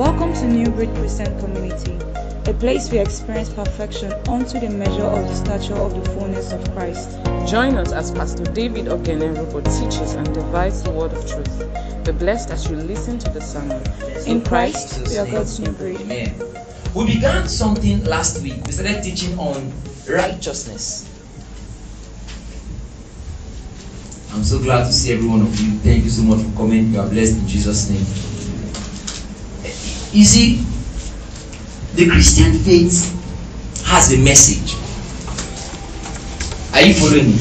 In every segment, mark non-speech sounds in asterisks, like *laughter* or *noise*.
Welcome to New Breed Christian Community, a place we experience perfection unto the measure of the stature of the fullness of Christ. Join us as Pastor David Oghenerobor teaches and divides the word of truth. Be blessed as you listen to the sermon. In Christ, we are God's new breed. Amen. We began something last week. We started teaching on righteousness. I'm so glad to see every one of you. Thank you so much for coming. You are blessed in Jesus' name. You see, the Christian faith has a message. Are you following me?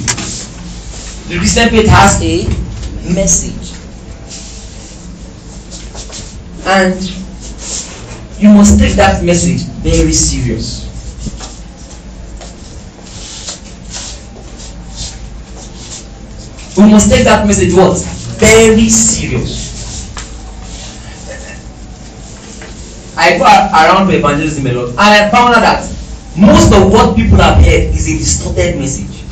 The Christian faith has a message. And you must take that message very serious. We must take that message what? Very serious. I go around to evangelism a lot and I found out that most of what people have heard is a distorted message.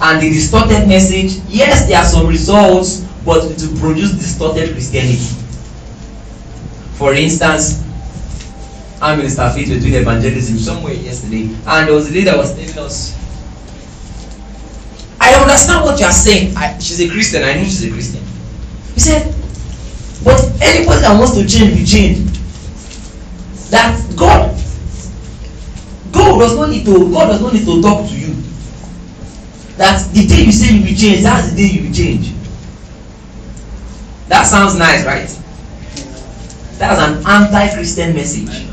And the distorted message, yes, there are some results, but it will produce distorted Christianity. For instance, I Minister Faith were doing evangelism somewhere yesterday, and there was a lady that was telling us, I understand what you are saying. I, she's a Christian, I know she's a Christian. He said, but anybody that wants to change will change. That God, God does not need to, God does not need to talk to you. That the day you say you will change, that's the day you will change. That sounds nice, right? That's an anti-Christian message.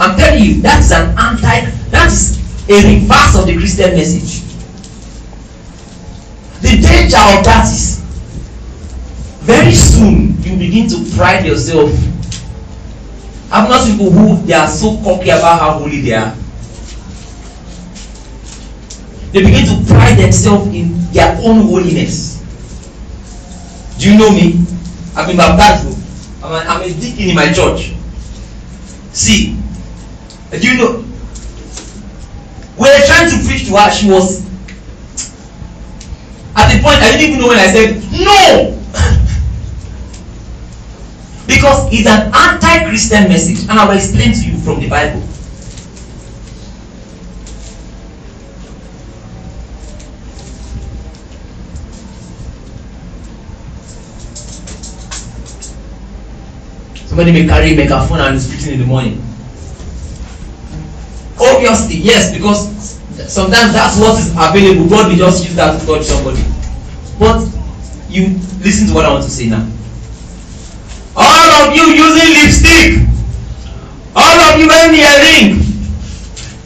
I'm telling you, that is an anti, that is a reverse of the Christian message. The danger of that is very soon you begin to pride yourself. I've not people who they are so cocky about how holy they are. They begin to pride themselves in their own holiness. Do you know me? I've been baptized. I'm a, I'm a deacon in my church. See, do you know? We were trying to preach to her. She was at the point I didn't even know when I said no. *laughs* because it's an anti-Christian message, and I will explain to you from the Bible. Somebody may carry a megaphone and is preaching in the morning. Obviously, yes, because sometimes that's what is available. God will just use that to touch somebody. But you listen to what I want to say now. All of you using lipstick, all of you wearing earring,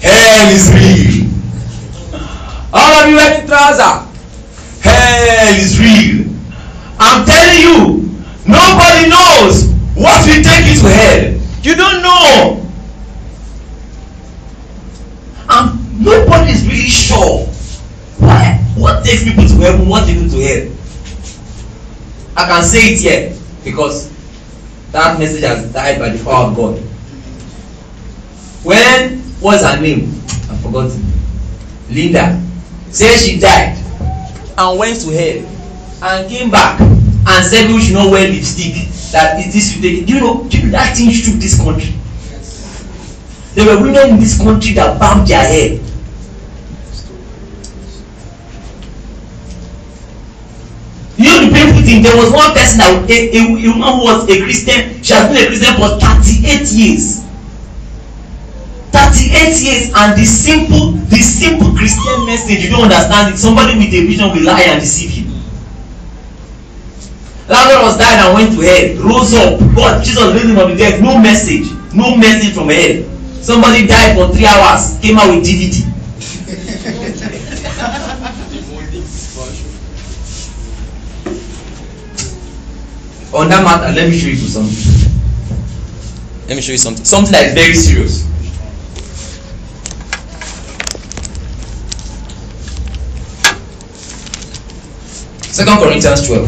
hell is real. All of you wearing trouser, hell is real. I'm telling you, nobody knows what will take you to hell. You don't know. And nobody is really sure why what takes people to heaven, what they do to hell. I can say it here because that message has died by the power of God. When what's her name? I forgot. Linda said she died and went to hell and came back and said we should not wear lipstick that is this take do you know do you know that thing shook this country there were women in this country that bowed their head you thing there was one person that a a a woman who was a christian she has been a christian for thirty-eight years. thirty-eight years and the simple the simple christian message you don't understand it somebody with a vision will lie and deceive you. Lazarus died and went to hell rose up god jesus raised him from the dead no message no message from hell. Somebody died for three hours came out with dvd on that matter let me show you something. Let me show you something. Something that is very serious. Second corinthians twelve.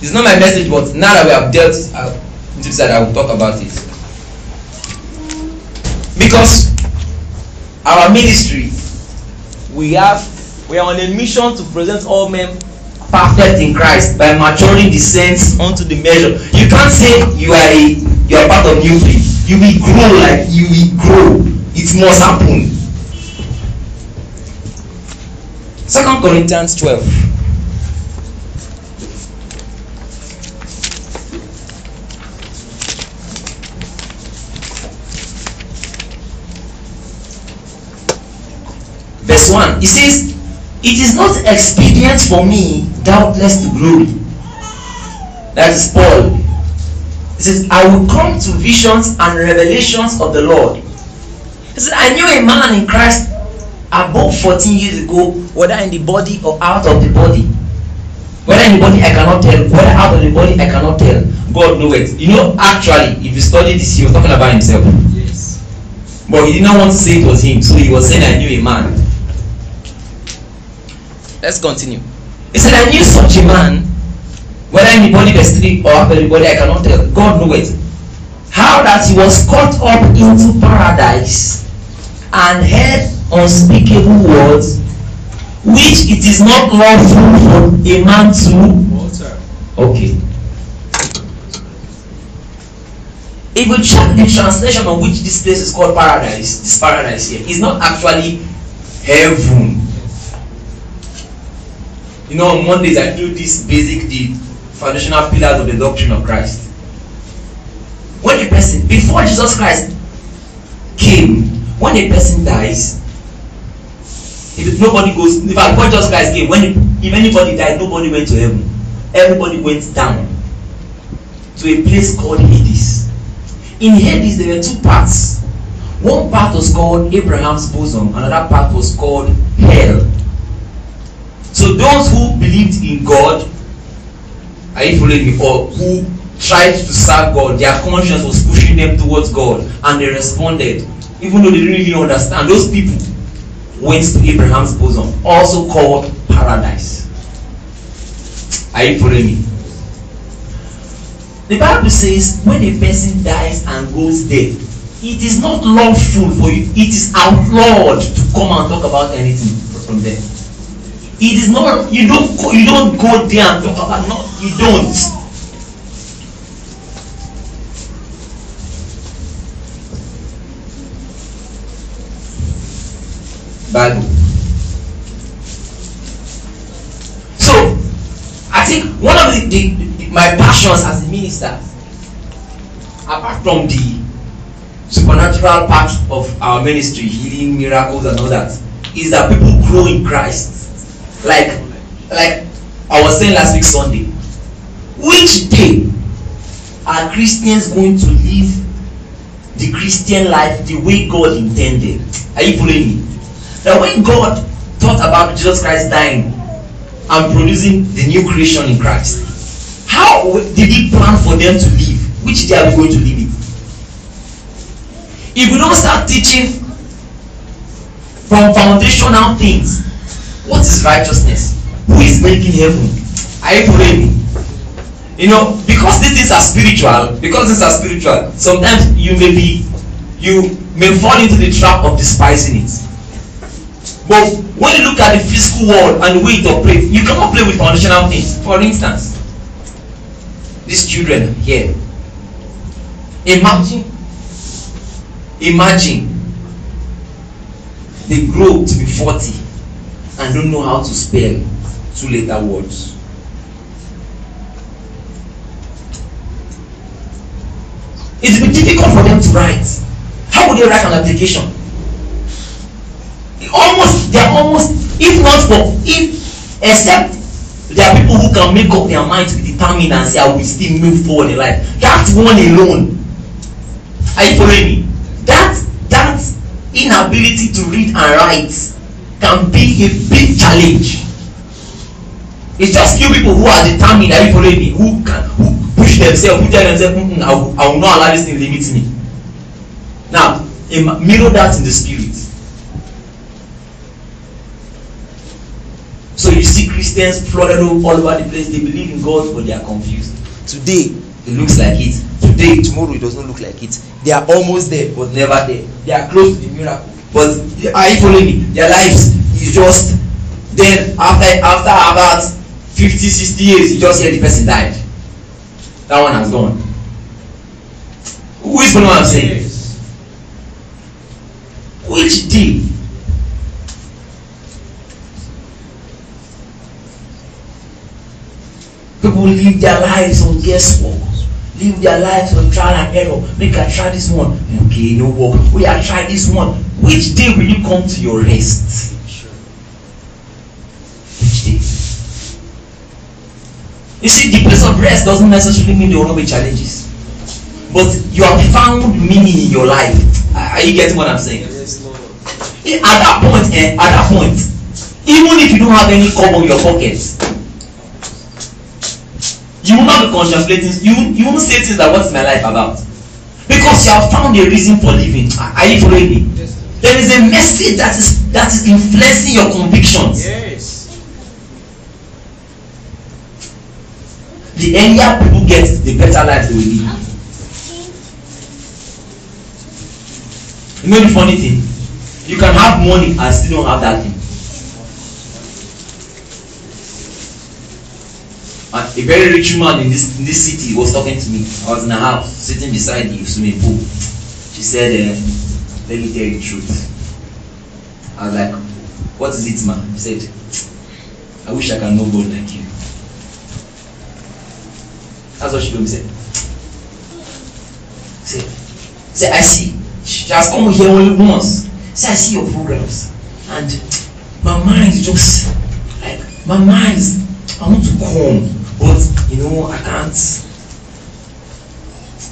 It's not my message but now that we have dealt uh, that i will talk about it. Because our ministry we have we are on a mission to present all men perfect in Christ by maturing the saints unto the measure. You can't say you are a you are part of new breed. You will grow like you will grow. It must happen. Second Corinthians 12. Verse 1. He says, It is not expedient for me, doubtless, to glory. That is Paul. He says, I will come to visions and revelations of the Lord. He said, I knew a man in Christ above 14 years ago, whether in the body or out of the body. Whether in the body I cannot tell, whether out of the body I cannot tell. God knows it. You know, actually, if you study this, he was talking about himself. Yes. But he did not want to say it was him, so he was saying, I knew a man. Let's continue. He said, I knew such a man, whether in the body 3 or of the body, I cannot tell. God knew it. How that he was caught up into paradise and heard unspeakable words which it is not lawful for a man to okay if you check the translation on which this place is called paradise this paradise here is not actually heaven you know on mondays i do this basic the foundational pillars of the doctrine of christ. When a person before jesus christ came when a person dies if nobody goes in fact when jesus christ came when if anybody died nobody went to heaven. Everybody went down to a place called hades. In hades there were two parts one part was called abraham's bosom. Another part was called hell so those who believed in god are you following me or who tried to serve god their conscience was pushing them towards god and they responded even though they didn't really understand. Those people went to abraham's bosom also called paradise. Are you following me? The bible says when a person dies and goes there it is not lawful for you it is outlawed to come and talk about anything from there it is not you don't you don't go there and talk about no you don't. Bible so i think one of the, the, the my passions as a minister apart from the supernatural part of our ministry healing miracles and all that is that people grow in christ like like i was saying last week sunday which day are christians going to live the christian life the way god intended? Are you following me? That when god thought about jesus christ dying and producing the new creation in christ how did he plan for them to live? Which day are we going to live it if we don't start teaching from foundational things what is righteousness? Who is making heaven? Are you me you know because these things are spiritual because these are spiritual sometimes you may be you may fall into the trap of despising it. But when you look at the physical world and the way it operates you cannot play with foundational things. For instance these children here. Imagine imagine they grow to be forty and don't know how to spell two letter words. It will be difficult for them to write. How would they write an application? Almost they are almost if not for if except there are people who can make up their mind to be determined and say i will still move forward in life. That one alone are you following me? That that inability to read and write can be a big challenge. It's just few people who are determined are you following me who can who push themselves who tell themselves mm -mm, I, will, i will not allow this thing limit me. Now mirror that in the spirit. So you see christians flooded all over the place they believe in god but they are confused. Today it looks like it today tomorrow it does not look like it. They are almost there but never there. They are close to the miracle but are you following me their lives is just then after after about 50 60 years you just hear the person died. That one has gone. Who is following what i'm saying which day people live their lives on guesswork live their lives on trial and error make i try this one. Okay no work. We are try this one. Which day will you come to your rest? Which day? You see the place of rest doesn't necessarily mean there will not be challenges. But you have found meaning in your life. Are you getting what i'm saying? At that point eh at that point even if you don't have any cover in your pocket you will not be contemplating you you won't say things like what is my life about. Because you have found a reason for living. Are you following me? Yes, there is a message that is that is influencing your convictions. Yes. the earlier people get the better life they will live. You know the funny thing? You can have money and still don't have that thing a very rich man in this in this city was talking to me. I was in a house sitting beside the swimming pool. She said uh, let me tell you the truth. I was like what is it man? He said i wish i can know god like you. That's what she told me. Say say say i see. She has come here only once. Say i see your programs. And my mind just like my mind i want to come but you know I can't.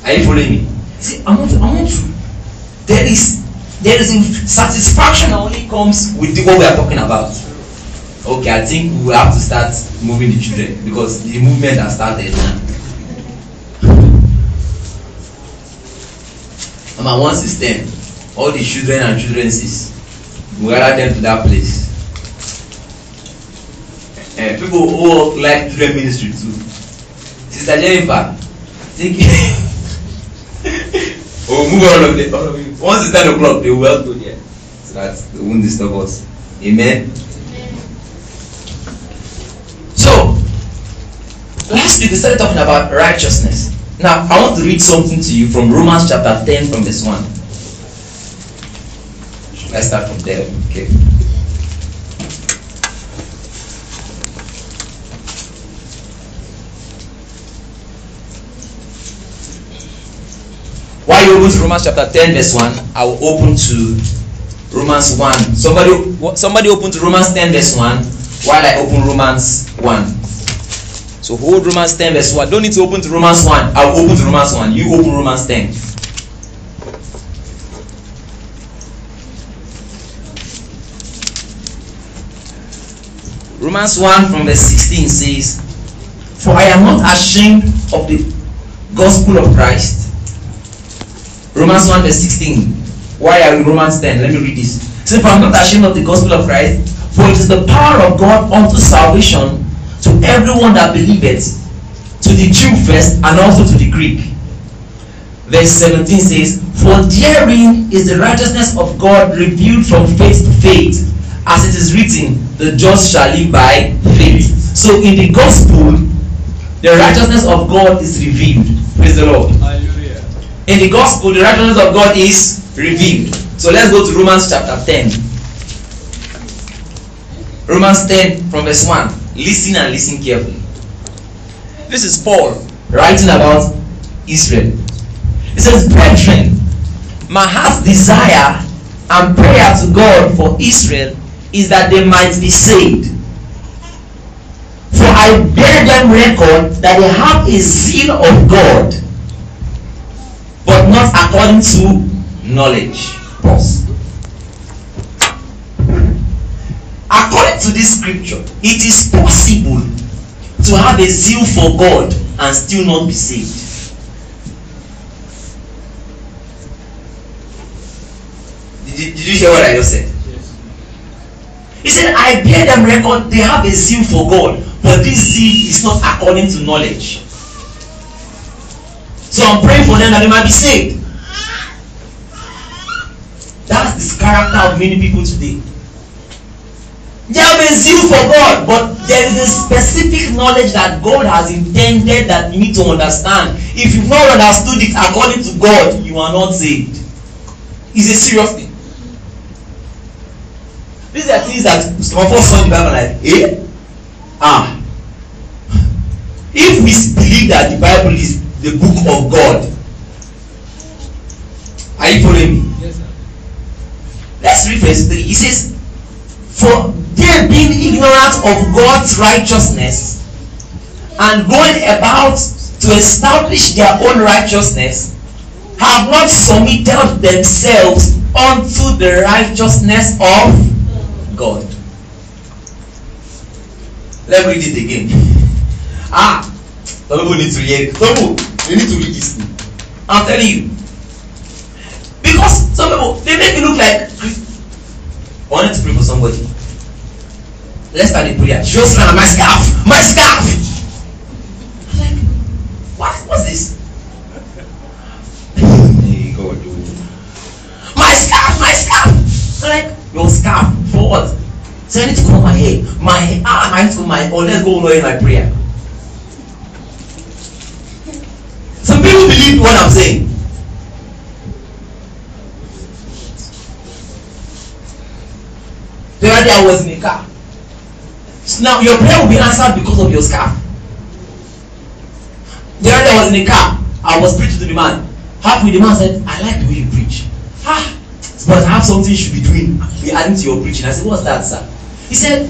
Are you following me? See, I want to, I want to. There is there is satisfaction that only comes with the, what we are talking about. Okay, I think we have to start moving the children because the movement has started now. Mama, once it's ten, all the children and children sis, we gather them to that place uh, people who like children ministry too. Sister jennifer think *laughs* oh move all of them all of you. Once it's ten o'clock they will go there. So that they won't disturb us. Amen. so last week we started talking about righteousness. Now i want to read something to you from romans chapter ten from verse one. Let's start from there? Okay. While you open to Romans chapter 10, verse 1, I will open to Romans 1. Somebody somebody open to Romans 10, verse 1, while I open Romans 1. So hold Romans 10, verse 1. Don't need to open to Romans 1. I will open to Romans 1. You open Romans 10. Romans 1 from verse 16 says, For I am not ashamed of the gospel of Christ Romans 1 verse 16. Why are we Romans 10? Let me read this. Say, For I'm not ashamed of the gospel of Christ, for it is the power of God unto salvation to everyone that believeth, to the Jew first and also to the Greek. Verse 17 says, For therein is the righteousness of God revealed from faith to faith, as it is written, the just shall live by faith. So in the gospel, the righteousness of God is revealed. Praise the Lord. In the gospel, the righteousness of God is revealed. So let's go to Romans chapter 10. Romans 10 from verse 1. Listen and listen carefully. This is Paul writing about Israel. He says, Brethren, my heart's desire and prayer to God for Israel is that they might be saved. For I bear them record that they have a zeal of God but not according to knowledge. Pause. According to this scripture, it is possible to have a zeal for God and still not be saved. Did you, did you hear what I just said? Yes. He said, I bear them record, they have a zeal for God, but this zeal is not according to knowledge. So I'm praying for them that they might be saved. That's the character of many people today. They have a zeal for God, but there is a specific knowledge that God has intended that you need to understand. If you've not understood it according to God, you are not saved. It's a serious thing. These are things that some of us saw in the Bible like, eh? Ah. If we believe that the Bible is the book of God, are you following me? Yes, sir. Let's read verse 3. It says, For they being ignorant of God's righteousness and going about to establish their own righteousness, have not submitted themselves unto the righteousness of God. Let me read it again. Ah, some people need to hear it. Some people, they need to read this thing. I'm telling you. Because some people, they make it look like I wanted to pray for somebody. Let's start the prayer. She was like, my scarf, my scarf. I'm like, what? What's this? my scarf, my scarf. I'm like, your scarf for what? So I need to comb my hair. My ah, need to my. Let's go in my prayer. Believe what I'm saying. The other day I was in a car. So now your prayer will be answered because of your scarf. The other day I was in a car. I was preaching to the man. Halfway the man said, I like the way you preach. Ah, but I have something you should be doing. Be adding to your preaching. I said, What's that, sir? He said,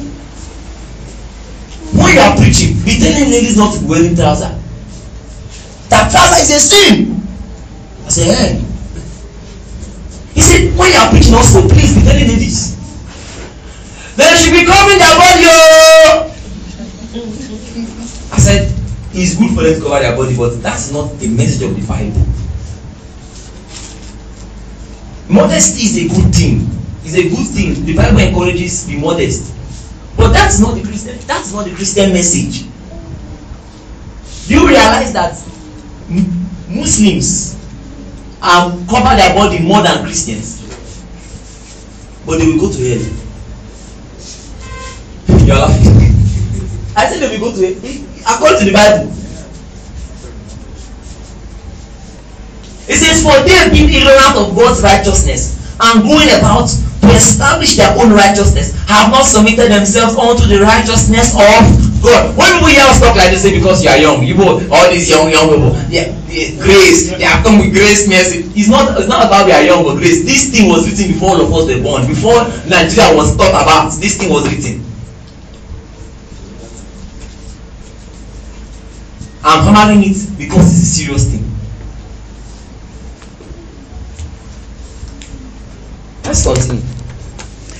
When you are preaching, be telling ladies not to wearing trousers. That trouser is a sin. I said, Hey. He said, When you are preaching also, please be telling ladies. They should be covering their body. I said, It's good for them to cover their body, but that's not the message of the Bible. Modesty is a good thing. It's a good thing. The Bible encourages be modest. But that's not the Christian. That's not the Christian message. Do you realize that Muslims are cover their body more than Christians? But they will go to hell. You are laughing. I said they will go to hell. According to the Bible. It says, For they being ignorant of God's righteousness and going about to establish their own righteousness, have not submitted themselves unto the righteousness of God. When hear us talk like this, say because you are young, you know, all these young, young people, yeah, yeah, grace, they have come with grace, mercy. It's not, it's not about they are young or grace. This thing was written before all of us were born, before Nigeria was thought about. This thing was written. I'm hammering it because it's a serious thing. Let's continue.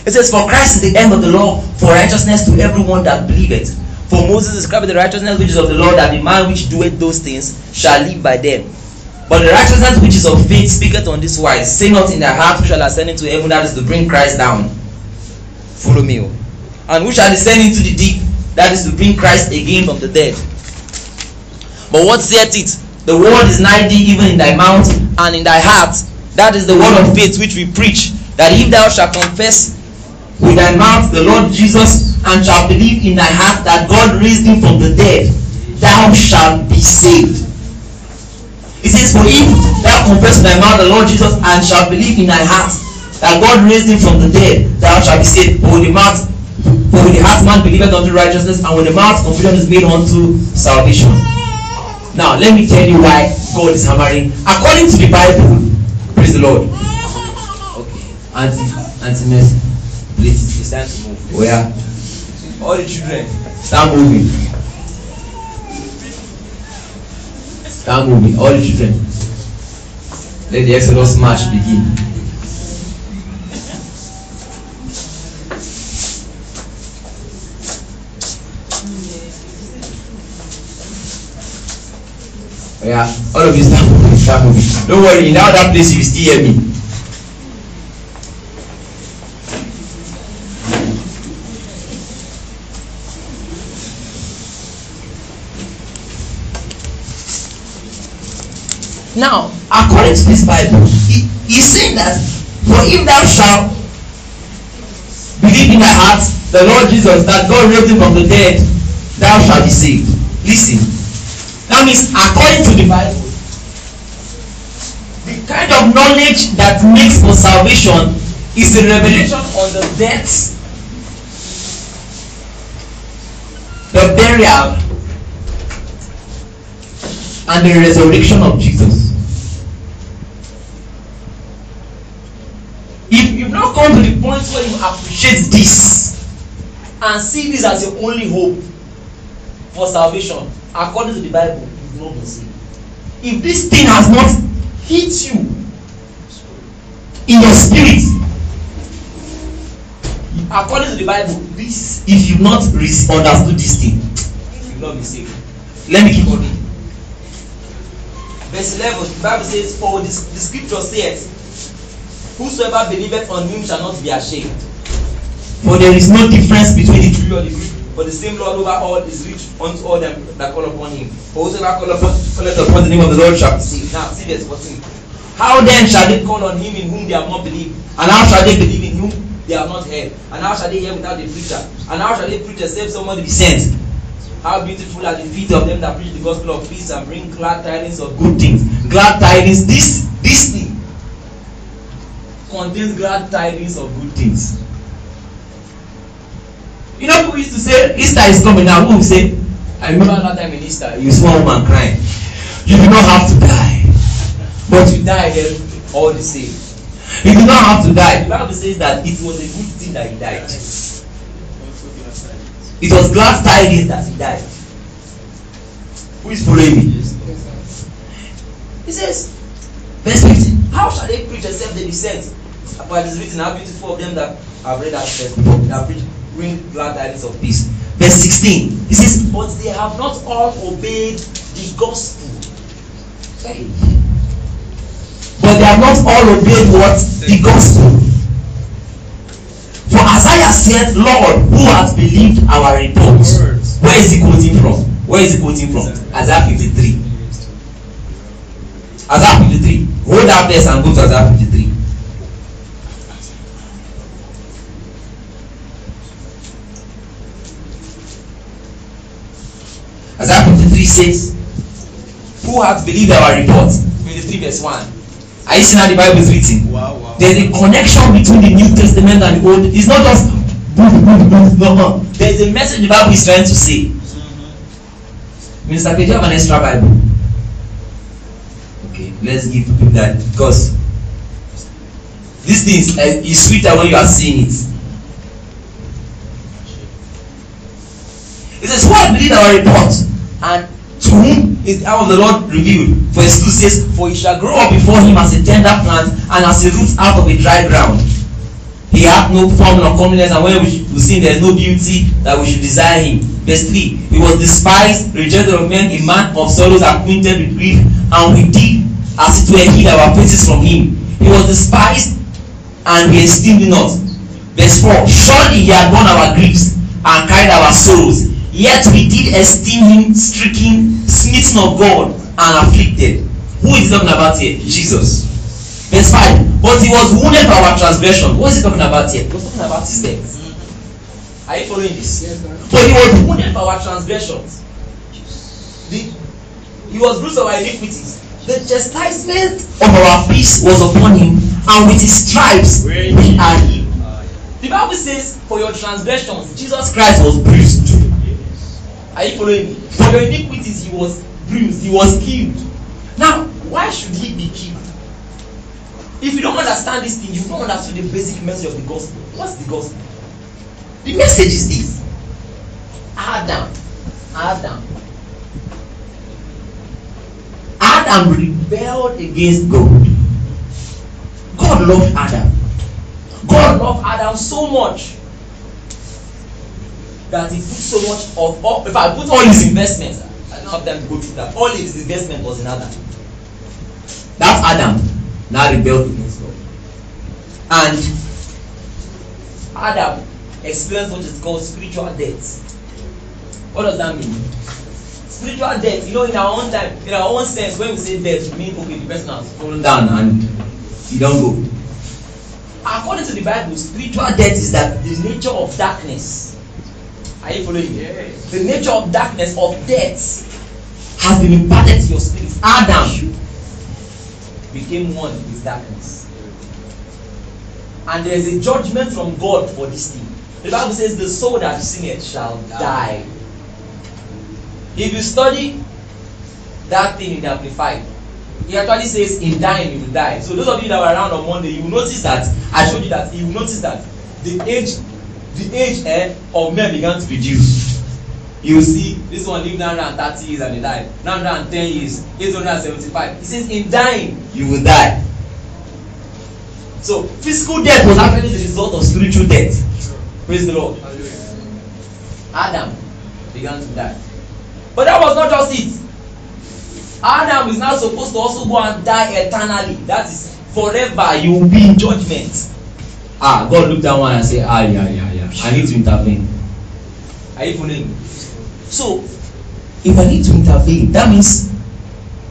It says, For Christ is the end of the law for righteousness to everyone that believeth. For Moses described the righteousness which is of the Lord, that the man which doeth those things shall live by them. But the righteousness which is of faith speaketh on this wise, say not in thy heart who shall ascend into heaven, that is to bring Christ down. Follow me. oh. And who shall descend into the deep, that is to bring Christ again from the dead. But what saith it? The word is nigh thee, even in thy mouth and in thy heart. That is the word of faith which we preach. That if thou shalt confess with thy mouth the Lord Jesus and shalt believe in thy heart that God raised him from the dead, thou shalt be saved. It says, For if thou confess thy mouth the Lord Jesus and shalt believe in thy heart that God raised him from the dead, thou shalt be saved. For with the mouth, for with the heart man believeth unto righteousness, and with the mouth confession is made unto salvation. Now, let me tell you why God is hammering. According to the Bible, praise the Lord. Okay, Auntie, Auntie Mercy, please, it's time to move. Where? All the children, start moving. Start moving, all the children. Let the Exodus march begin. Yeah, all of you start moving, start moving. Don't worry, in that place you still hear me. Now, according to this Bible, he, he's saying that for if thou shalt believe in thy heart the Lord Jesus that God raised him from the dead thou shalt be saved. Listen, that means according to the Bible, the kind of knowledge that makes for salvation is the revelation on the death, the burial, and the resurrection of Jesus. If you've not come to the point where you appreciate this and see this as your only hope for salvation, according to the Bible, you've not been saved. If this thing has not hit you in your spirit, according to the Bible, this if you've not understood this thing, you've not been saved. Let me keep on reading. Verse 11, the Bible says, For the, the scripture says, Whosoever believeth on him shall not be ashamed. For there is no difference between the Jew and the Greek, for the same Lord over all is rich unto all them that call upon him. For whosoever call upon, calleth upon the name of the Lord shall be saved. Now, see this verse 14. How then shall they call on him in whom they have not believed? And how shall they believe in whom they have not heard? And how shall they hear without a preacher? And how shall they preach except somebody be sent? How beautiful are the feet of them that preach the gospel of peace and bring glad tidings of good things. Glad tidings, this this thing contains glad tidings of good things. You know, people used to say Easter is coming now. Who will say, I remember that time in Easter, you a woman crying. You do not have to die, but you died then all the same. You do not have to die. The Bible says that it was a good thing that he died. It was glad tidings that he died. Who is following me? He says, verse 15, How shall they preach except they be sent? But it is written, How beautiful of them that have read that verse before, that preach, bring glad tidings of peace. Verse 16, he says, But they have not all obeyed the gospel. Hey. But they have not all obeyed what? The gospel. For Isaiah said, Lord, who has believed our report? Where is he quoting from? Where is he quoting from? Isaiah 53. Isaiah 53. Hold that place and go to Isaiah 53. Isaiah 53 says, Who hath believed our report? 53 verse 1. Are you seeing how the Bible is written? Wow, wow. There's a connection between the New Testament and the Old. It's not just no, no. There's a message the Bible is trying to say. Minister, do you have an extra Bible? Okay, let's give people that because these things uh, is sweeter when you are seeing it. It says, Who has believed our report? And to whom is the hour of the Lord revealed? Verse 2 says, For he shall grow up before him as a tender plant and as a root out of a dry ground. He hath no form nor comeliness, and when we, we see there is no beauty that we should desire him. Verse 3 He was despised, rejected of men, a man of sorrows, acquainted with grief, and we did as it were hid our faces from him. He was despised, and we esteemed not. Verse 4 Surely he had borne our griefs and carried our sorrows, yet we did esteem him stricken, smitten of God, and afflicted. Who is talking about here? Jesus. Verse 5 But he was wounded for our transgression. What is he talking about here? He was talking about his death. Are you following this? Yes, sir. But he was wounded for our transgressions. The, he was bruised for our iniquities. The chastisement of our peace was upon him, and with his stripes we are healed. The Bible says, For your transgressions, Jesus Christ was bruised. Are you following me? For your iniquities, he was bruised, he was killed. Now, why should he be killed? If you don't understand this thing, you don't understand the basic message of the gospel. What's the gospel? The message is this Adam, Adam, Adam rebelled against God. God loved Adam. God loved Adam so much that he put so much of all, if I put all his investments, I don't have time to go through that. All his investment was in Adam. That Adam now rebelled against God. And Adam experienced what is called spiritual death. What does that mean? Spiritual death, you know, in our own time, in our own sense, when we say death, we mean okay, the person has fallen down and he don't go. According to the Bible, spiritual death is that the nature of darkness. Are you following me? Yes. The nature of darkness, of death, has been imparted to your spirit. Adam became one with darkness. And there is a judgment from God for this thing. The Bible says, The soul that sinneth shall die. If you study that thing in the Amplified, he actually says, In dying you will die. So, those of you that were around on Monday, you will notice that I showed you that you will notice that the age the age eh, of men began to reduce you see this one live nine hundred and thirty years and he die. nine hundred and ten years eight hundred and seventy-five. He says in dying you will die. So physical death was actually the result of spiritual death. Praise the lord. Adam began to die. But that was not just it. Adam is now supposed to also go and die eternally. That is forever. You will be in judgment. Ah god look that one and say ah yeah yeah i need to intervene. Are you following so if i need to intervene that means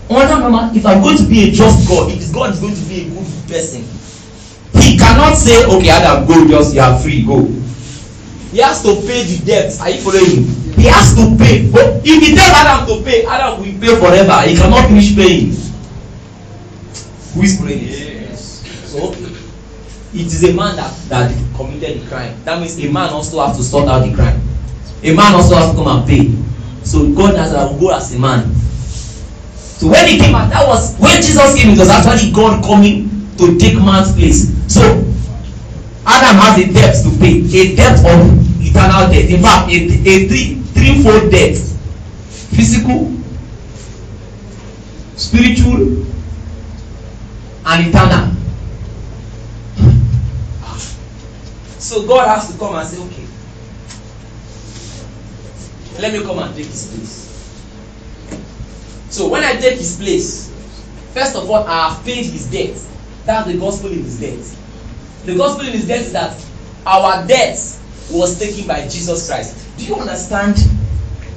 under normal if i'm going to be a just god if god is going to be a good person he cannot say okay adam go just you are free go. He has to pay the debt. Are you following he has to pay. But if he tell adam to pay adam will pay forever. He cannot finish paying. Who is praying yes. so it is a man that that committed the crime. That means a man also have to sort out the crime. A man also has to come and pay. So God has to go as a man. So when he came out that was when Jesus came it was actually God coming to take man's place. So Adam has a debt to pay a debt of eternal death in fact a a three threefold debt. Physical spiritual and eternal So God has to come and say, okay, let me come and take his place. So when I take his place, first of all, I have paid his debt. That's the gospel in his debt. The gospel in his debt is that our debt was taken by Jesus Christ. Do you understand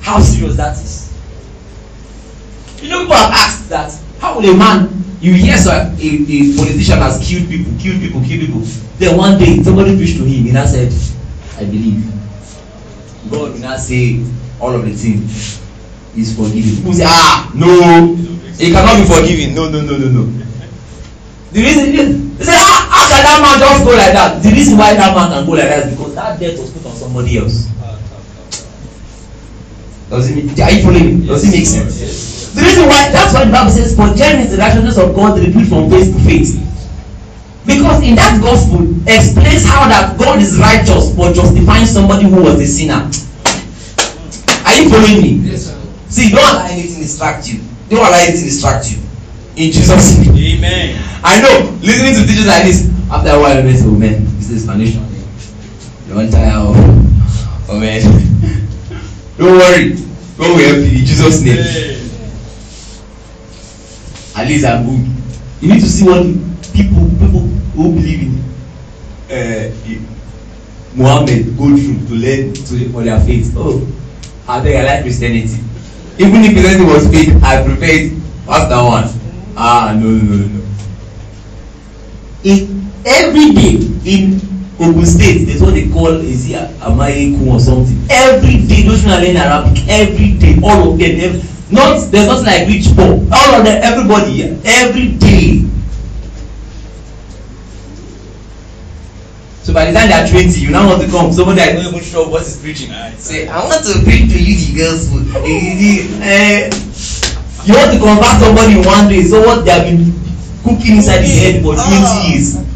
how serious that is? You know, people have asked that how will a man you hear so a, a politician has killed people killed people killed people. Then one day somebody preach to him he now said i believe. God will now say all of the thing is forgiven people say ah no. He cannot be forgiven no no no no no. The reason they say ah how can that man just go like that? The reason why that man can go like that is because that debt was put on somebody else. Does it make are you following does it make sense. Yes. The reason why, that's why the Bible says, for genuine is the righteousness of God revealed from faith to faith. Because in that gospel explains how that God is righteous for justifying somebody who was a sinner. Are you following me? Yes, sir. See, don't allow anything distract you. Don't allow anything distract you. In Jesus' name. Amen. I know, listening to teachers like this, after a while, I say, oh man, this is explanation. You want tire of, oh man. *laughs* don't worry. God will help you in Jesus' name. At least i'm good. You need to see what people people who believe in uh, Muhammad go through to learn to for their faith. Oh abeg i like christianity. Even if christianity was fake i prefer it. Pass that one? Ah no no no no. In every day in ogun state there is what they call ezi amayekun or something? Every day those people are learning arabic every day all of them every not there's nothing like rich poor. All of them everybody every day. So by the time they are twenty you now want to come. Somebody is not even sure what is preaching. Say i want to preach to you the gospel. Eh you want to convert somebody in one day. So what they have been cooking inside his head for twenty years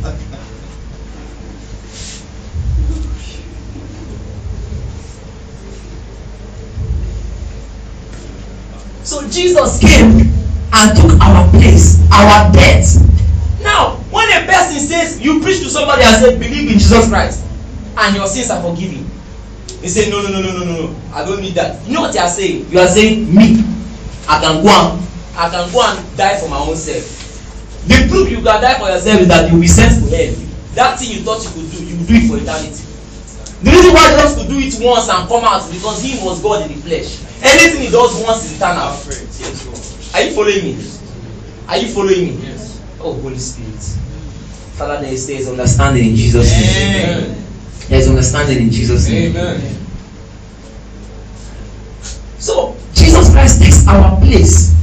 Jesus came and took our place, our debt. Now, when a person says, you preach to somebody and say, believe in Jesus Christ, and your sins are forgiven, they say, no, no, no, no, no, no, I don't need that. You know what you are saying? You are saying, me, I can go and, I can go and die for my own self. The proof you can die for yourself is that you will be sent to hell. That thing you thought you could do, you will do it for eternity. The reason why Jesus could do it once and come out is because he was God in the flesh. Anything he does once is eternal. Are you following me? Are you following me? Yes. Oh, Holy Spirit. Father, there is, there is understanding in Jesus' name. There is understanding in Jesus' name. Amen. So Jesus Christ takes our place.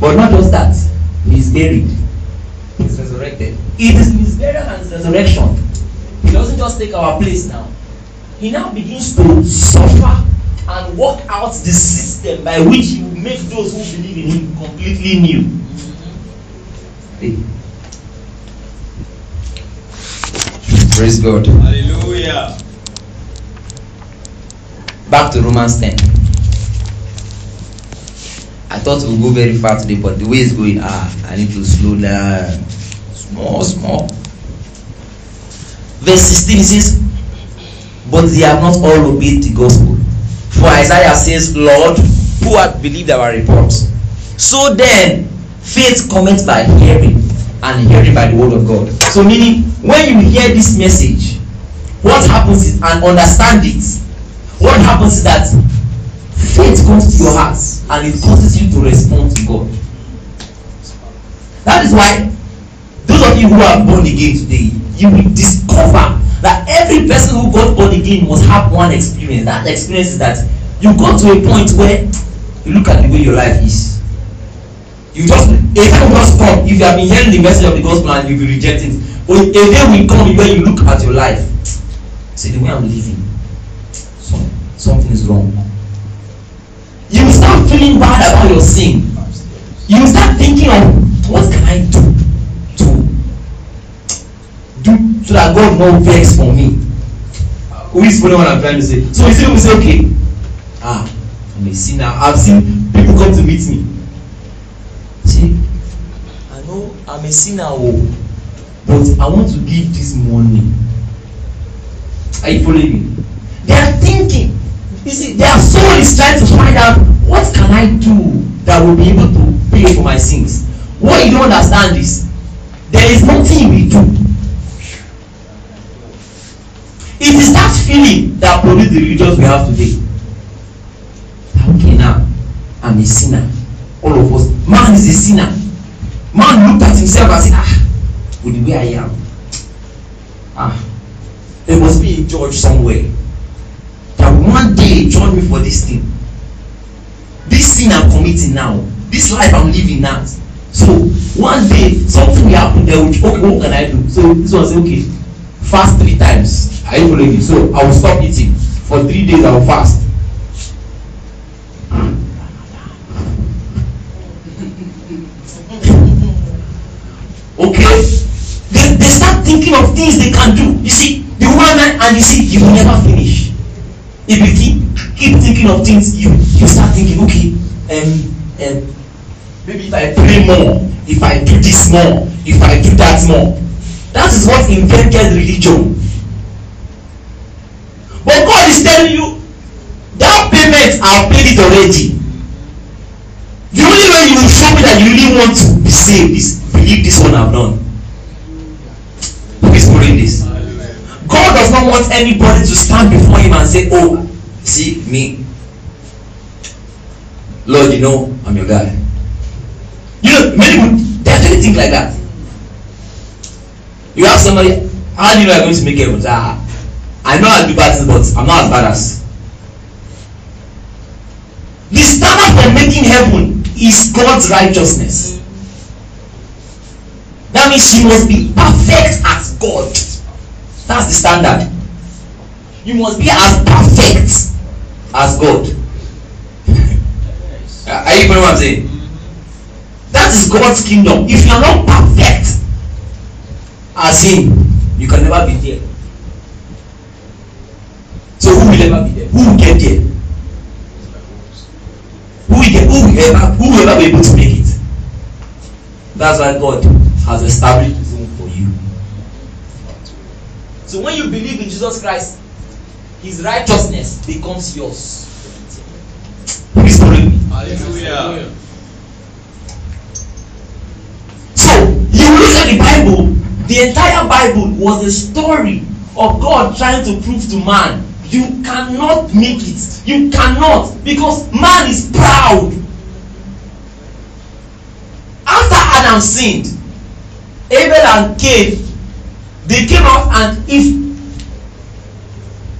But not just that, he is buried. He is resurrected. It is his burial and his resurrection. He doesn't just take our place now. He now begins to suffer and work out the system by which he will make those who believe in him completely new. Praise God. Hallelujah. Back to Romans 10. I thought we'll go very far today, but the way it's going, ah, I need to slow down. Small, small. Verse 16 it says, But they have not all obeyed the gospel. For Isaiah says, Lord, who hath believed our reports? So then, faith cometh by hearing, and hearing by the word of God. So, meaning, when you hear this message, what happens is, and understand it, what happens is that faith comes to your heart and it causes you to respond to God. That is why those of you who are born again today, you will discover that every person who got born again must have one experience. That experience is that you got to a point where you look at the way your life is. You just a time will just come if you have been hearing the message of the gospel and you will reject it. But a day will come where you look at your life. See the way I'm living. Some, something is wrong. You start feeling bad about your sin. You start thinking of what can I do so that God no vex for me. Who is following what I'm trying to say? So you see, we say, okay, ah, I'm a sinner. I've seen people come to meet me. See, I know I'm a sinner, oh, but I want to give this money. Are you following me? They are thinking. You see, their soul is trying to find out what can I do that will be able to pay for my sins. What you don't understand is there is nothing we do. It is that feeling that produce the religions we have today. Okay now, I'm a sinner. All of us. Man is a sinner. Man looked at himself and said, ah, with the way I am. Ah, there must be a judge somewhere that one day judge me for this thing this sin i'm committing now this life i'm living now so one day something will happen there which okay what can i do so this one say okay fast three times are you me so i will stop eating. For three days i will fast. Okay? They they start thinking of things they can do. You see the woman and you see you will never finish. If you keep keep thinking of things you you start thinking okay um, um, maybe if i pray more if i do this more if i do that more. That is what invented religion but god is telling you that payment i paid it already the only way you will show me that you really want to be saved is believe this one i have done is following this God does not want anybody to stand before him and say, Oh, see me. Lord, you know, I'm your guy. You know, many people definitely think like that. You ask somebody, How do you know you're going to make heaven? Ah, I know I'll do bad things, but I'm not as bad as. The standard for making heaven is God's righteousness. That means you must be perfect as God. That's the standard. You must be as perfect as God. *laughs* Are you following what I'm saying? That is God's kingdom. If you are not perfect as Him, you can never be there. So who will ever be there? Who will get there? Who will get? Who will ever? Who will ever be able to make it? That's why God has established His own for you. So when you believe in Jesus Christ, His righteousness becomes yours. Please. Hallelujah. So you look at the Bible, the entire Bible was a story of God trying to prove to man you cannot make it. You cannot because man is proud. After Adam sinned, Abel and Cain they came out and if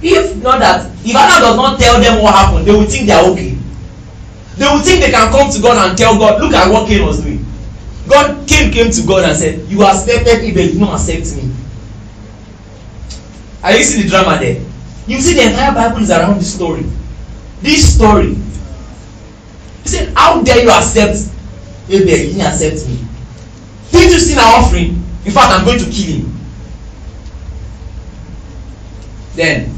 if not that if adam does not tell them what happen they will think they are okay they will think they can come to god and tell god look at what cain was doing god cain came to god and said you accepted but you no accept me are you see the drama there you see the entire bible is around this story. This story. He said how dare you accept abel you didn't accept me. Didn't you see my offering? In fact i'm going to kill him. Then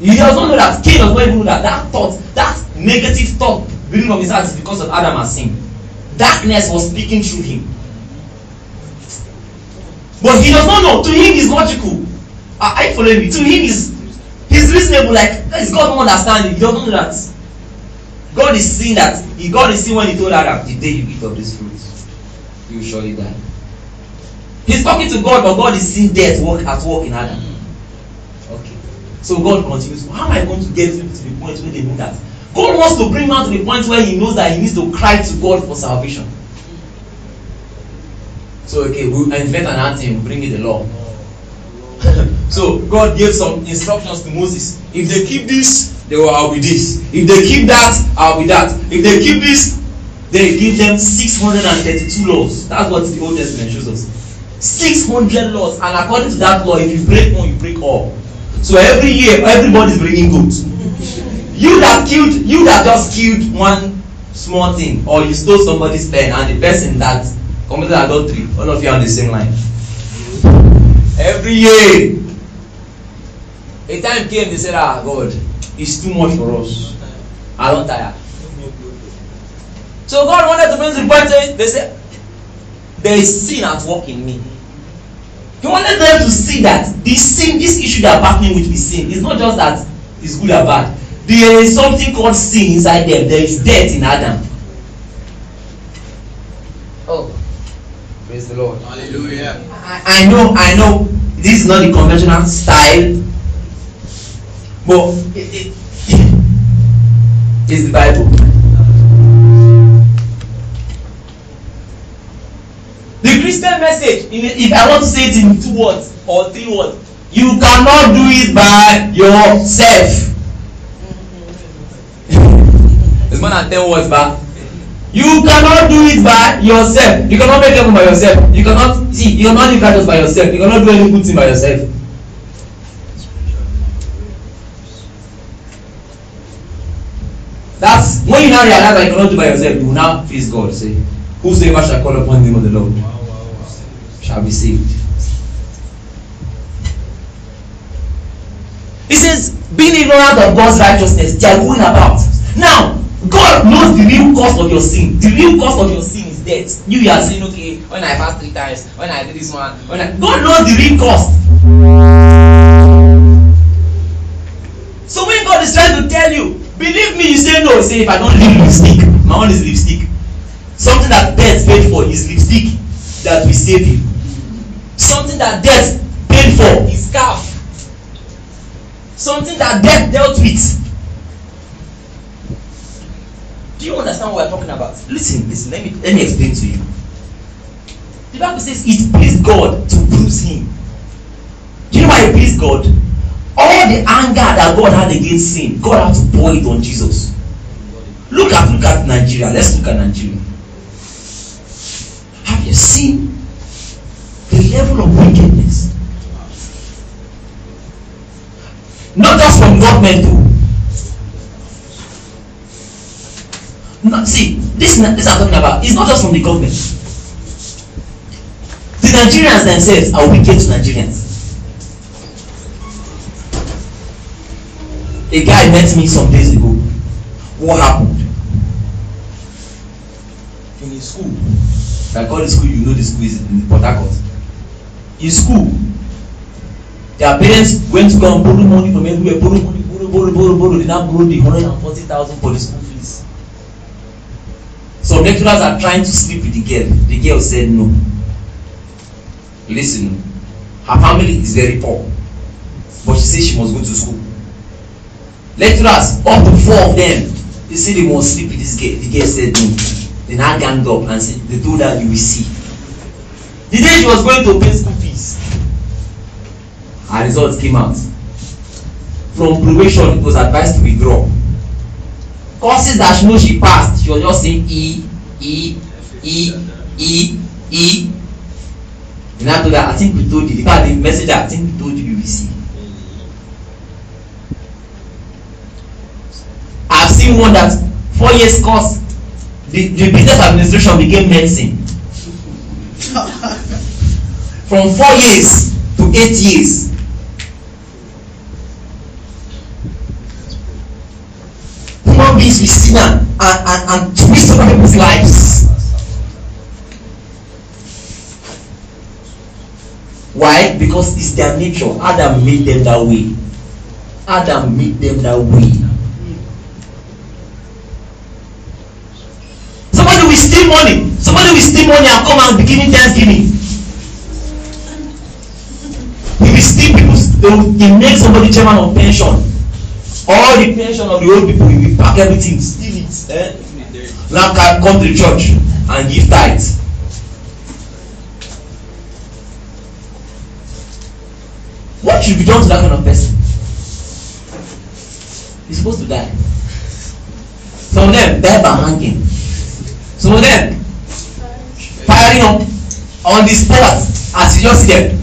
he does not know that cain does not even know that that thought that negative thought building of his heart is because of adam has sin. Darkness was speaking through him. But he does not know. To him is logical. Are you following me? To him is he's reasonable like is god no understand does not know that. God is seeing that. He god is seeing when he told adam the day you eat of this fruit you surely die. He's talking to god but god is seeing death work at work in adam. Okay. So god continues how am i going to get people to the point where they know that? God wants to bring man to the point where he knows that he needs to cry to god for salvation. So okay we invent an anthem bring in the law *coughs* so god gave some instructions to moses. If they keep this they will i'll be this. If they keep that i'll be that. If they keep this they give them six hundred and thirty-two laws. That's what the old testament shows us. six hundred laws and according to that law if you break one you break all. So every year everybody is bringing goat you that killed you that just killed one small thing or you stole somebody's pen and the person that committed adultery all of you are on the same line every year. A time came they said ah god it's too much for us. I don tire. So god wanted to bring the point where they say there is sin at work in me. He wanted them to see that the sin this issue they are battling with the sin. Is not just that it's good or bad. There is something called sin inside them. There is death in adam praise the lord. Hallelujah. I, I know I know this is not the conventional style but it, it, it's the bible. The christian message if i want to say it in two words or three words you cannot do it by yourself. Mm-hmm. *laughs* It's more than ten words ba you cannot do it by yourself. You cannot make heaven by yourself. You cannot see you cannot live righteous by yourself. You cannot do any good thing by yourself. That's when you now realize that you cannot do by yourself you now face god say whosoever shall call upon the name of the lord shall be saved. He says being ignorant of god's righteousness they are going about. Now god knows the real cause of your sin. The real cause of your sin is death. You are saying okay when i fast three times when i do this one when i god knows the real cause. So when god is trying to tell you believe me you say no. Say if i don leave lipstick my own is lipstick. Something that death paid for is lipstick that will save you. Something that death paid for is scarf. Something that death dealt with do you understand what we are talking about? Listen listen let me let me explain to you. The bible says it pleased god to bruise him. Do you know why it pleased god? All the anger that god had against sin god had to pour it on jesus. Look at look at nigeria. Let's look at nigeria. Have you seen the level of wickedness? Not just from government o no see this this i'm talking about. Is not just from the government. The nigerians themselves are wicked to nigerians. A guy met me some days ago. What happened? In his school. I call the school you know the school is in port harcourt. In school. Their parents went to go and borrow money from everywhere. Borrow money borrow borrow borrow borrow. They now borrow the hundred and forty thousand for the school fees some lecturers are trying to sleep with the girl. The girl said no. Listen her family is very poor but she says she must go to school. Lecturers up to four of them they say they must sleep with this girl. The girl said no. They now gang up and said, they told her you will see. The day she was going to pay school fees her results came out. From probation it was advised to withdraw courses that she know she passed she was just saying e e e e e. And after that i think we told you the fact the messenger i think we told you you will see. I have seen one that four years course the the business administration became medicine. *laughs* From four years to eight years human beings will sin and and and twist other people's lives. Why? Because it's their nature. Adam made them that way. Adam made them that way. Somebody will steal money. Somebody will steal money and come and be giving thanksgiving. He will steal people's they will make somebody chairman of pension all the pension of the old people will pack everything steal it eh now ca- come to the church and give tithe what should be done to that kind of person? He suppose to die. Some of them die by hanging. Some of them firing up on the spot as you just see them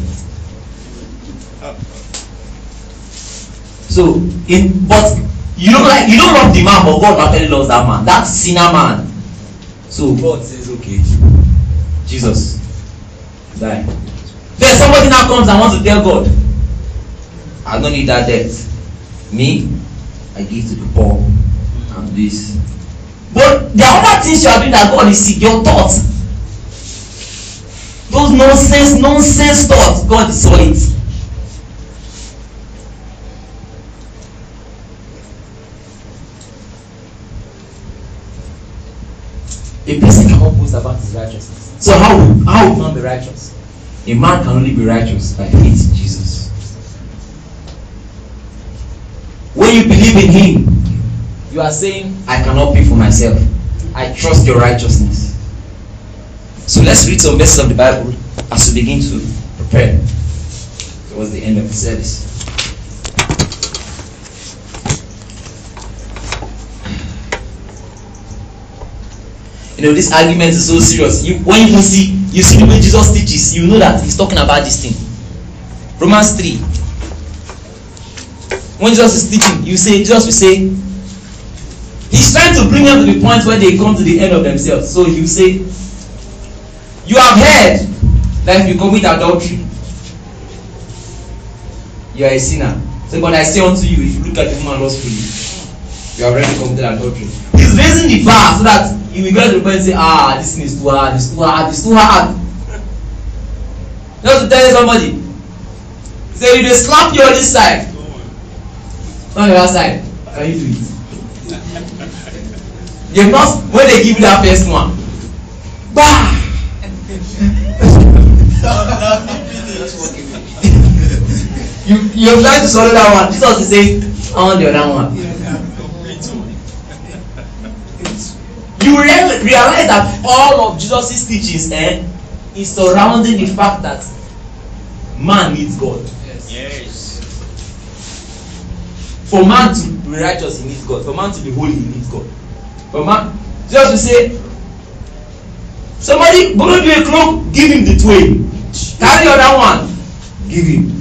so in but you don't like you don't love the man but God actually loves that man that sinner man. So God says okay Jesus die. Then somebody now comes and wants to tell God I don't need that debt. Me I give to the poor and this. But there are other things you are doing that God is sick your thoughts. Those nonsense nonsense thoughts God saw it righteousness so how how man be righteous. a man can only be righteous by faith in jesus. When you believe in him you are saying i cannot pay for myself. I trust your righteousness. So let's read some verses of the bible as we begin to prepare towards the end of the service you know this argument is so serious. You when you see you see the way jesus teaches you know that he's talking about this thing. Romans three. When jesus is teaching you say jesus will say he's trying to bring them to the point where they come to the end of themselves. So will say you have heard that if you commit adultery you are a sinner. So but i say unto you if you look at the woman lustfully you have already committed adultery. He's raising the bar so that you will get to the point say ah this thing is too hard it's too hard it's too hard. Just to tell somebody. Say you dey slap you on this side. The other side. Can you do it? You must when they give you that first one. Gbaa *laughs* you you try to swallow that one. Jesus dey say i want the other one you real realize that all of jesus' teachings eh, is surrounding the fact that man needs god. Yes. for man to be righteous he needs god. For man to be holy he needs god. For man jesus will say somebody borrow you a cloak give him the twain. Carry other one give him.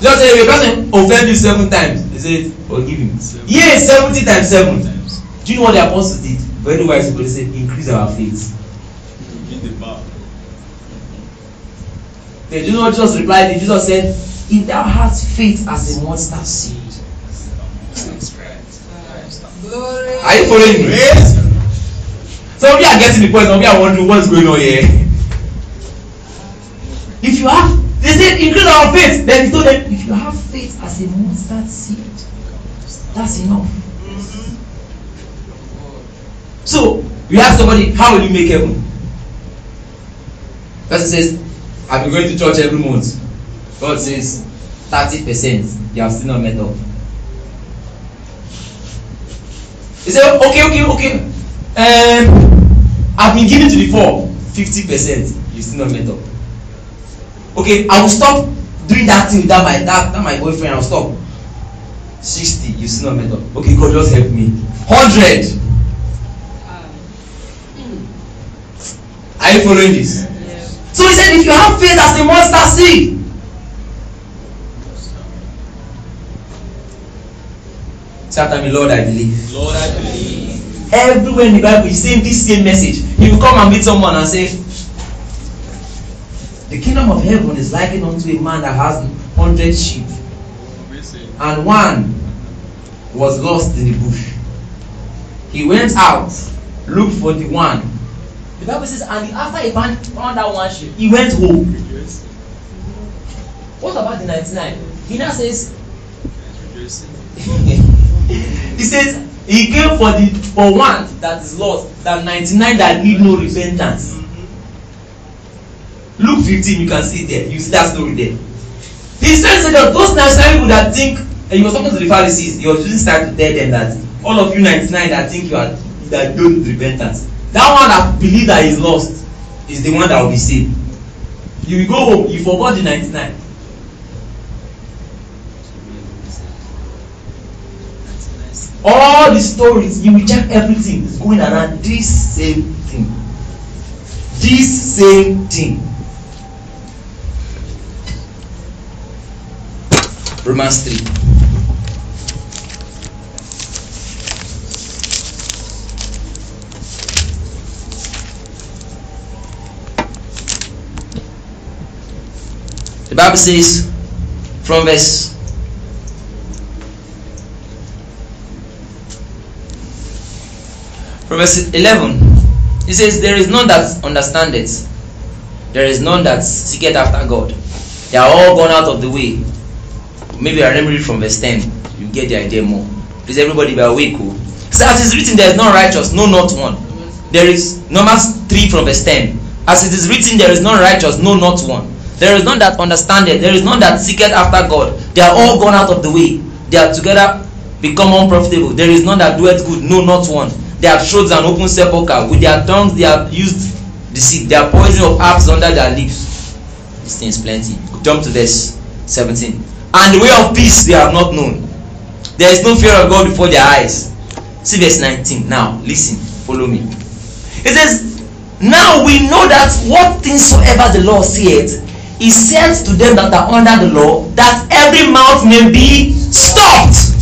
Just say if a person offend you seven times he say forgive him. Yes seventy times seven. Times. do you know what the apostle did? Very wise people said, increase our faith. In the bar. then do you know what jesus replied? Jesus said if thou hast faith as a mustard seed are you following me? Praise. some of you are getting the point some of you are wondering what's going on here. If you have they say increase our faith. Then he told them if you have faith as a mustard seed that's enough. So you ask somebody how will you make heaven? Person says i been going to church every month. God says thirty percent you have still not met up. He say okay okay okay. Um i been giving to the poor fifty percent you still not met up okay i will stop doing that thing with that my that, that my boyfriend i'll stop. Sixty you still not met up okay god just help me. Hundred. Are you following this? So he said if you have faith as a mustard seed say after me lord i believe. Lord, I believe. everywhere in the bible he's saying this same message. He will come and meet someone and say kingdom of heaven is likened unto a man that has hundred sheep. And one was lost in the bush. He went out looked for the one. The bible says and after he found found that one sheep he went home. What about the ninety-nine? He now says *laughs* he says he came for the for one that is lost than ninety-nine that need no repentance luke fifteen you can see there. You see that story there. He says say that those ninety-nine people that think and he was talking to the pharisees. He was using style to tell them that all of you ninety-nine that think you are that don't repentance that one that believe that is lost is the one that will be saved. You go home you forgot the ninety-nine. All the stories you will check everything is going around this same thing. This same thing romans three the bible says from verse from verse eleven it says there is none that understandeth. There is none that seeketh after god. They are all gone out of the way maybe i remember it from verse ten. You get the idea more. Please everybody be awake o so as it is written there is none righteous no not one. There is numbers three from verse ten. As it is written there is none righteous no not one. There is none that understandeth. There is none that seeketh after god. They are all gone out of the way. They are together become unprofitable. There is none that doeth good no not one. They have showed an open sepulchre. With their tongues they have used deceit. They are poison of herbs under their lips. This thing is plenty. Jump to verse seventeen and the way of peace they have not known. There is no fear of god before their eyes. See verse nineteen. Now lis ten follow me. It says now we know that what things soever the law saith he saith to them that are under the law that every mouth may be stopped.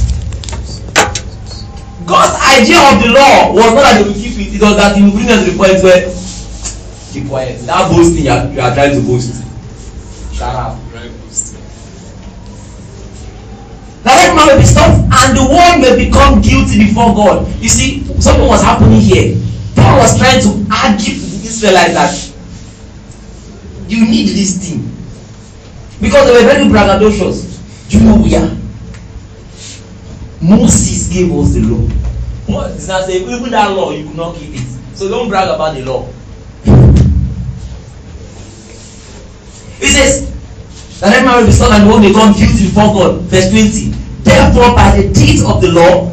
God's idea of the law was not that they will keep it it was that he will bring them to the point where keep quiet. That boasting you are you are trying to boast. Shut up that every man may be stopped and the world may become guilty before God you see something was happening here Paul was trying to argue to the Israelites that you need this thing because they were very braggadocious do you know we are Moses gave us the law. Is that say? Even that law, you could not keep it. So don't brag about the law. He says, that every man will be stopped and will become guilty before God. Verse 20. Therefore, by the deeds of the law,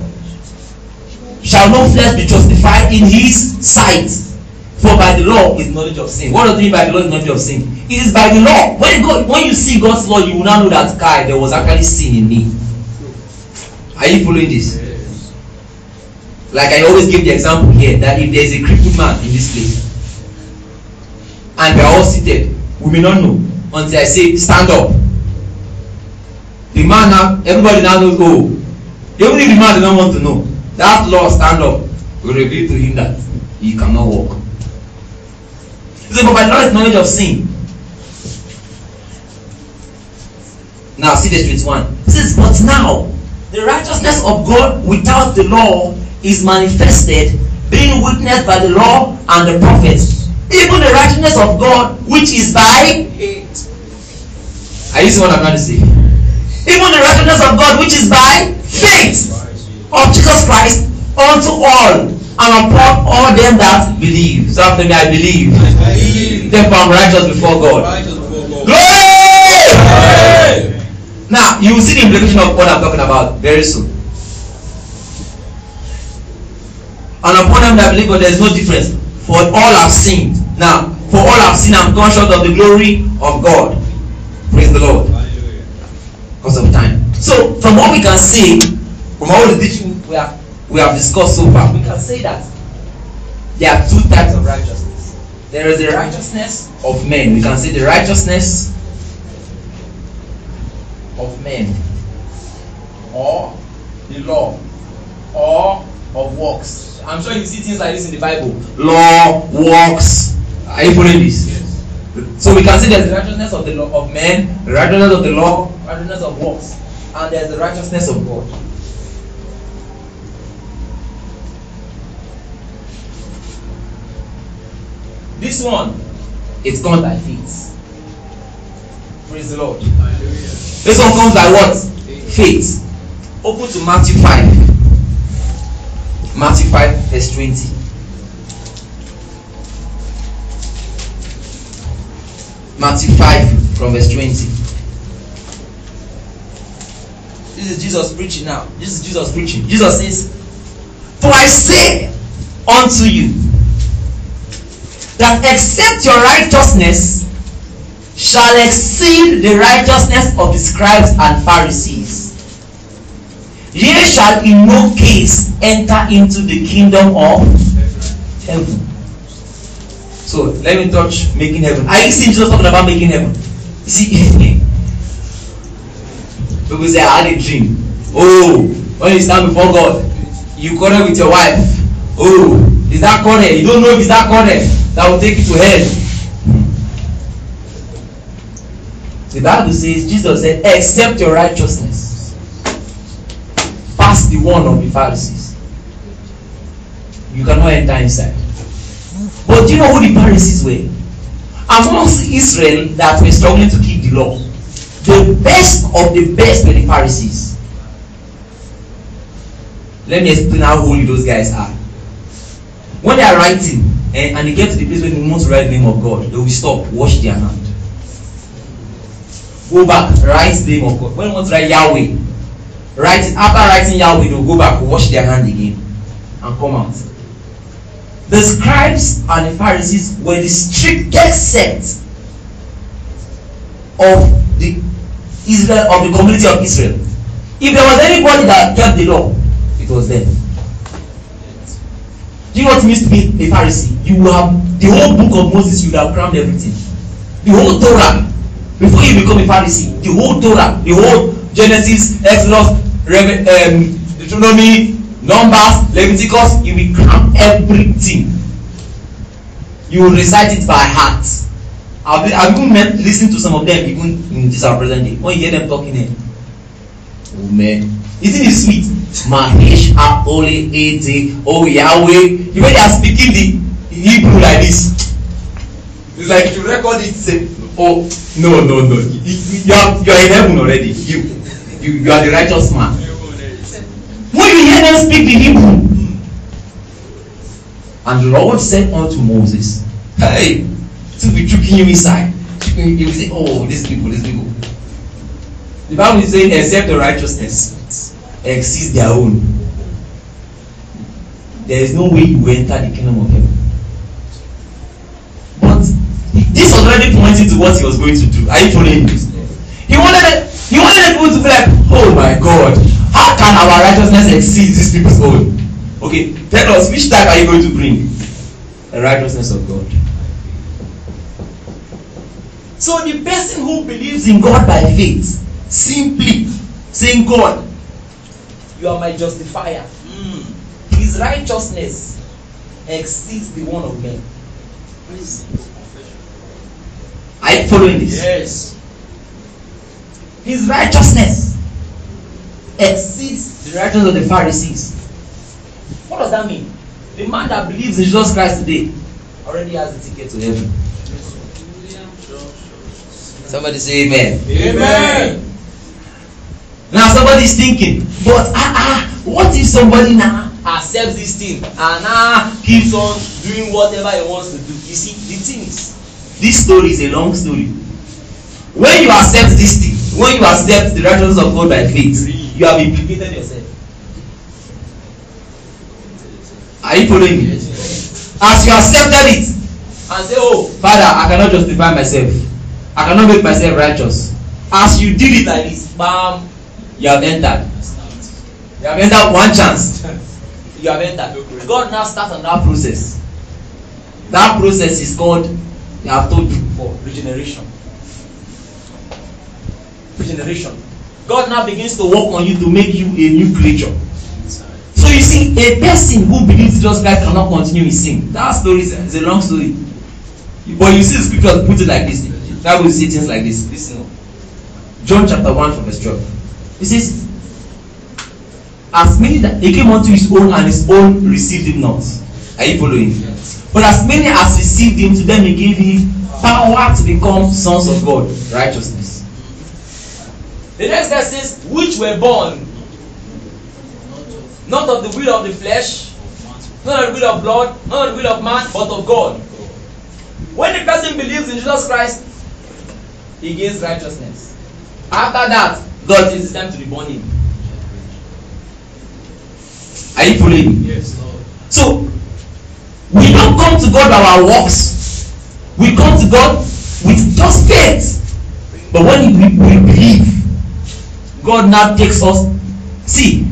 shall no flesh be justified in his sight. For by the law is knowledge of sin. What does it mean by the law is knowledge of sin? It is by the law. When, God, when you see God's law, you will now know that, guy, there was actually sin in me. Are you following this? Like I always give the example here that if there is a crippled man in this place and we are all seated, we may not know until I say stand up. The man now, everybody now knows, oh, even if the man does not want to know, that law stand up will reveal to him that he cannot walk. Said, but by law is knowledge of sin. Now see verse 21. He says, but now the righteousness of God without the law is manifested, being witnessed by the law and the prophets. Even the righteousness of God, which is by. Are you seeing what I'm trying to say? Even the righteousness of God, which is by faith of Jesus Christ unto all and upon all them that believe. So after me, I believe. I believe. Therefore, I'm righteous before God. Righteous before God. Glory! Now, you will see the implication of what I'm talking about very soon. And upon them that believe God, there is no difference. For all have sinned. Now, for all have sinned and come short of the glory of God. Praise the Lord. Because of time. So from what we can see, from all the teaching we have we have discussed so far, we can say that there are two types of righteousness. There is the righteousness of men. We can say the righteousness of men or the law or of works. I'm sure you see things like this in the Bible. Law, works. Are you following this? So we can see there's the righteousness of the law of men, righteousness of the law, righteousness of works, and there's the righteousness of God. This one, it's come by faith. Praise the Lord. This one comes by what? Faith. Open to Matthew 5. Matthew 5, verse 20. Matthew 5 from verse 20. This is Jesus preaching now. This is Jesus preaching. Jesus says, For I say unto you that except your righteousness shall exceed the righteousness of the scribes and Pharisees, ye shall in no case enter into the kingdom of heaven. So let me touch making heaven. You seeing Jesus talking about making heaven? You see, *laughs* people say I had a dream. Oh, when you stand before God, you quarrel with your wife. Oh, is that quarrel? You don't know if it's that quarrel that will take you to hell. The Bible says, Jesus said, accept your righteousness. Pass the one of the Pharisees. You cannot enter inside. But do you know who the Pharisees were? Amongst Israel that were struggling to keep the law, the best of the best were the Pharisees. Let me explain how holy those guys are. When they are writing eh, and they get to the place where they want to write the name of God, they will stop, wash their hand. Go back, write the name of God. When they want to write Yahweh, write it. After writing Yahweh, they will go back, wash their hand again, and come out. The scribes and the Pharisees were the strictest set of the Israel of the community of Israel. If there was anybody that kept the law, it was them. Do you know what it means to be a Pharisee? You have the whole book of Moses, you have crammed everything. The whole Torah. Before you become a Pharisee, the whole Torah, the whole Genesis, Exodus, Rev- um, Deuteronomy, Numbers, Leviticus, you will cram everything. You will recite it by heart. I've, been, I've even met, listened to some of them even in this our present day. When you hear them talking, eh, oh man, isn't it sweet? Mahesh Holy Ete Oh Yahweh. The way they are speaking the Hebrew like this. It's like you record it say oh no no no you, you, you are you are in heaven already you you you are the righteous man. When you hear them speak the Hebrew. And the Lord said unto Moses, Hey, to be tricking you inside. Tricking you, say, Oh, these people, these people. The Bible is saying, except the righteousness exceeds their own. There is no way you enter the kingdom of heaven. But this already pointing to what he was going to do. Are you following me? He wanted he wanted people to be like, oh my God, how can our righteousness exceed these people's own? Okay, tell us which type are you going to bring? The righteousness of God. So the person who believes in God by faith, simply saying, God, you are my justifier. Hmm. His righteousness exceeds the one of men. Are you following this? Yes. His righteousness exceeds the righteousness of the Pharisees. What does that mean? The man that believes in Jesus Christ today already has the ticket to heaven. Somebody say amen. Amen. Now somebody is thinking, but ah ah, what if somebody now accepts this thing and ah keeps on doing whatever he wants to do? You see, the thing is, this story is a long story. When you accept this thing, when you accept the righteousness of God by faith, you have implicated yourself. Are you following me? As you accepted it. And say, Oh, Father, I cannot justify myself, I cannot make myself righteous. as you did it like this bam you have entered. You have entered one chance. You have entered. God now start on that process. That process is called i have told you before regeneration. Regeneration god now begins to work on you to make you a new creature. So you see a person who believes jesus christ cannot continue in sin. That story is, a long story. But you see the scripture put it like this. Bible say things like this. Lis ten john chapter one from verse twelve. It says as many that he came unto his own and his own received him not. Are you following? Yes. but as many as received him to them he gave him power to become sons of god righteousness the next verse says which were born. Not of the will of the flesh not of the will of blood not of the will of man but of god. When the person believes in jesus christ he gains righteousness. After that god takes his time to be born in are you following Yes, Lord. so we don't come to god by our works. We come to god with just faith. But when we, we believe god now takes us. See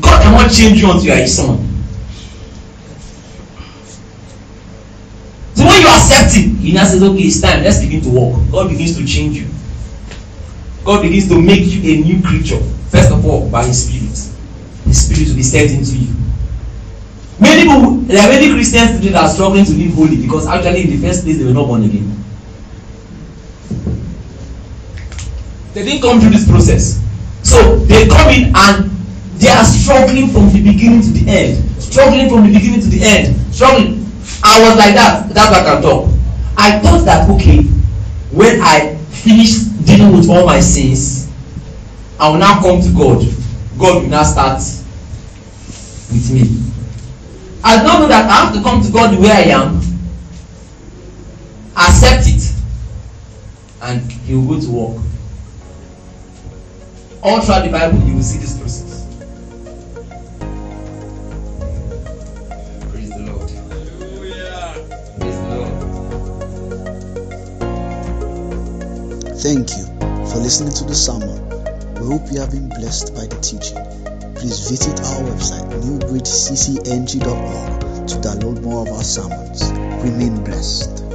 god cannot change you until you are his son. So when you accept him he now says okay it's time. Let's begin to work. God begins to change you. God begins to make you a new creature first of all by his spirit. His spirit will be set into you. Many people there are many christians today that are struggling to live holy because actually in the first place they were not born again. They didn't come through this process so they come in and they are struggling from the beginning to the end. Struggling from the beginning to the end. Struggling. I was like that. That's why i can talk. I thought that okay when i finish dealing with all my sins i will now come to god. God will now start with me. I did not know that i have to come to god way i am accept it and he will go to work all throughout the bible you will see this process praise the lord Hallelujah. praise the lord Thank you for listening to the sermon. We hope you have been blessed by the teaching. Please visit our website newbridgeccng.org to download more of our sermons. Remain blessed.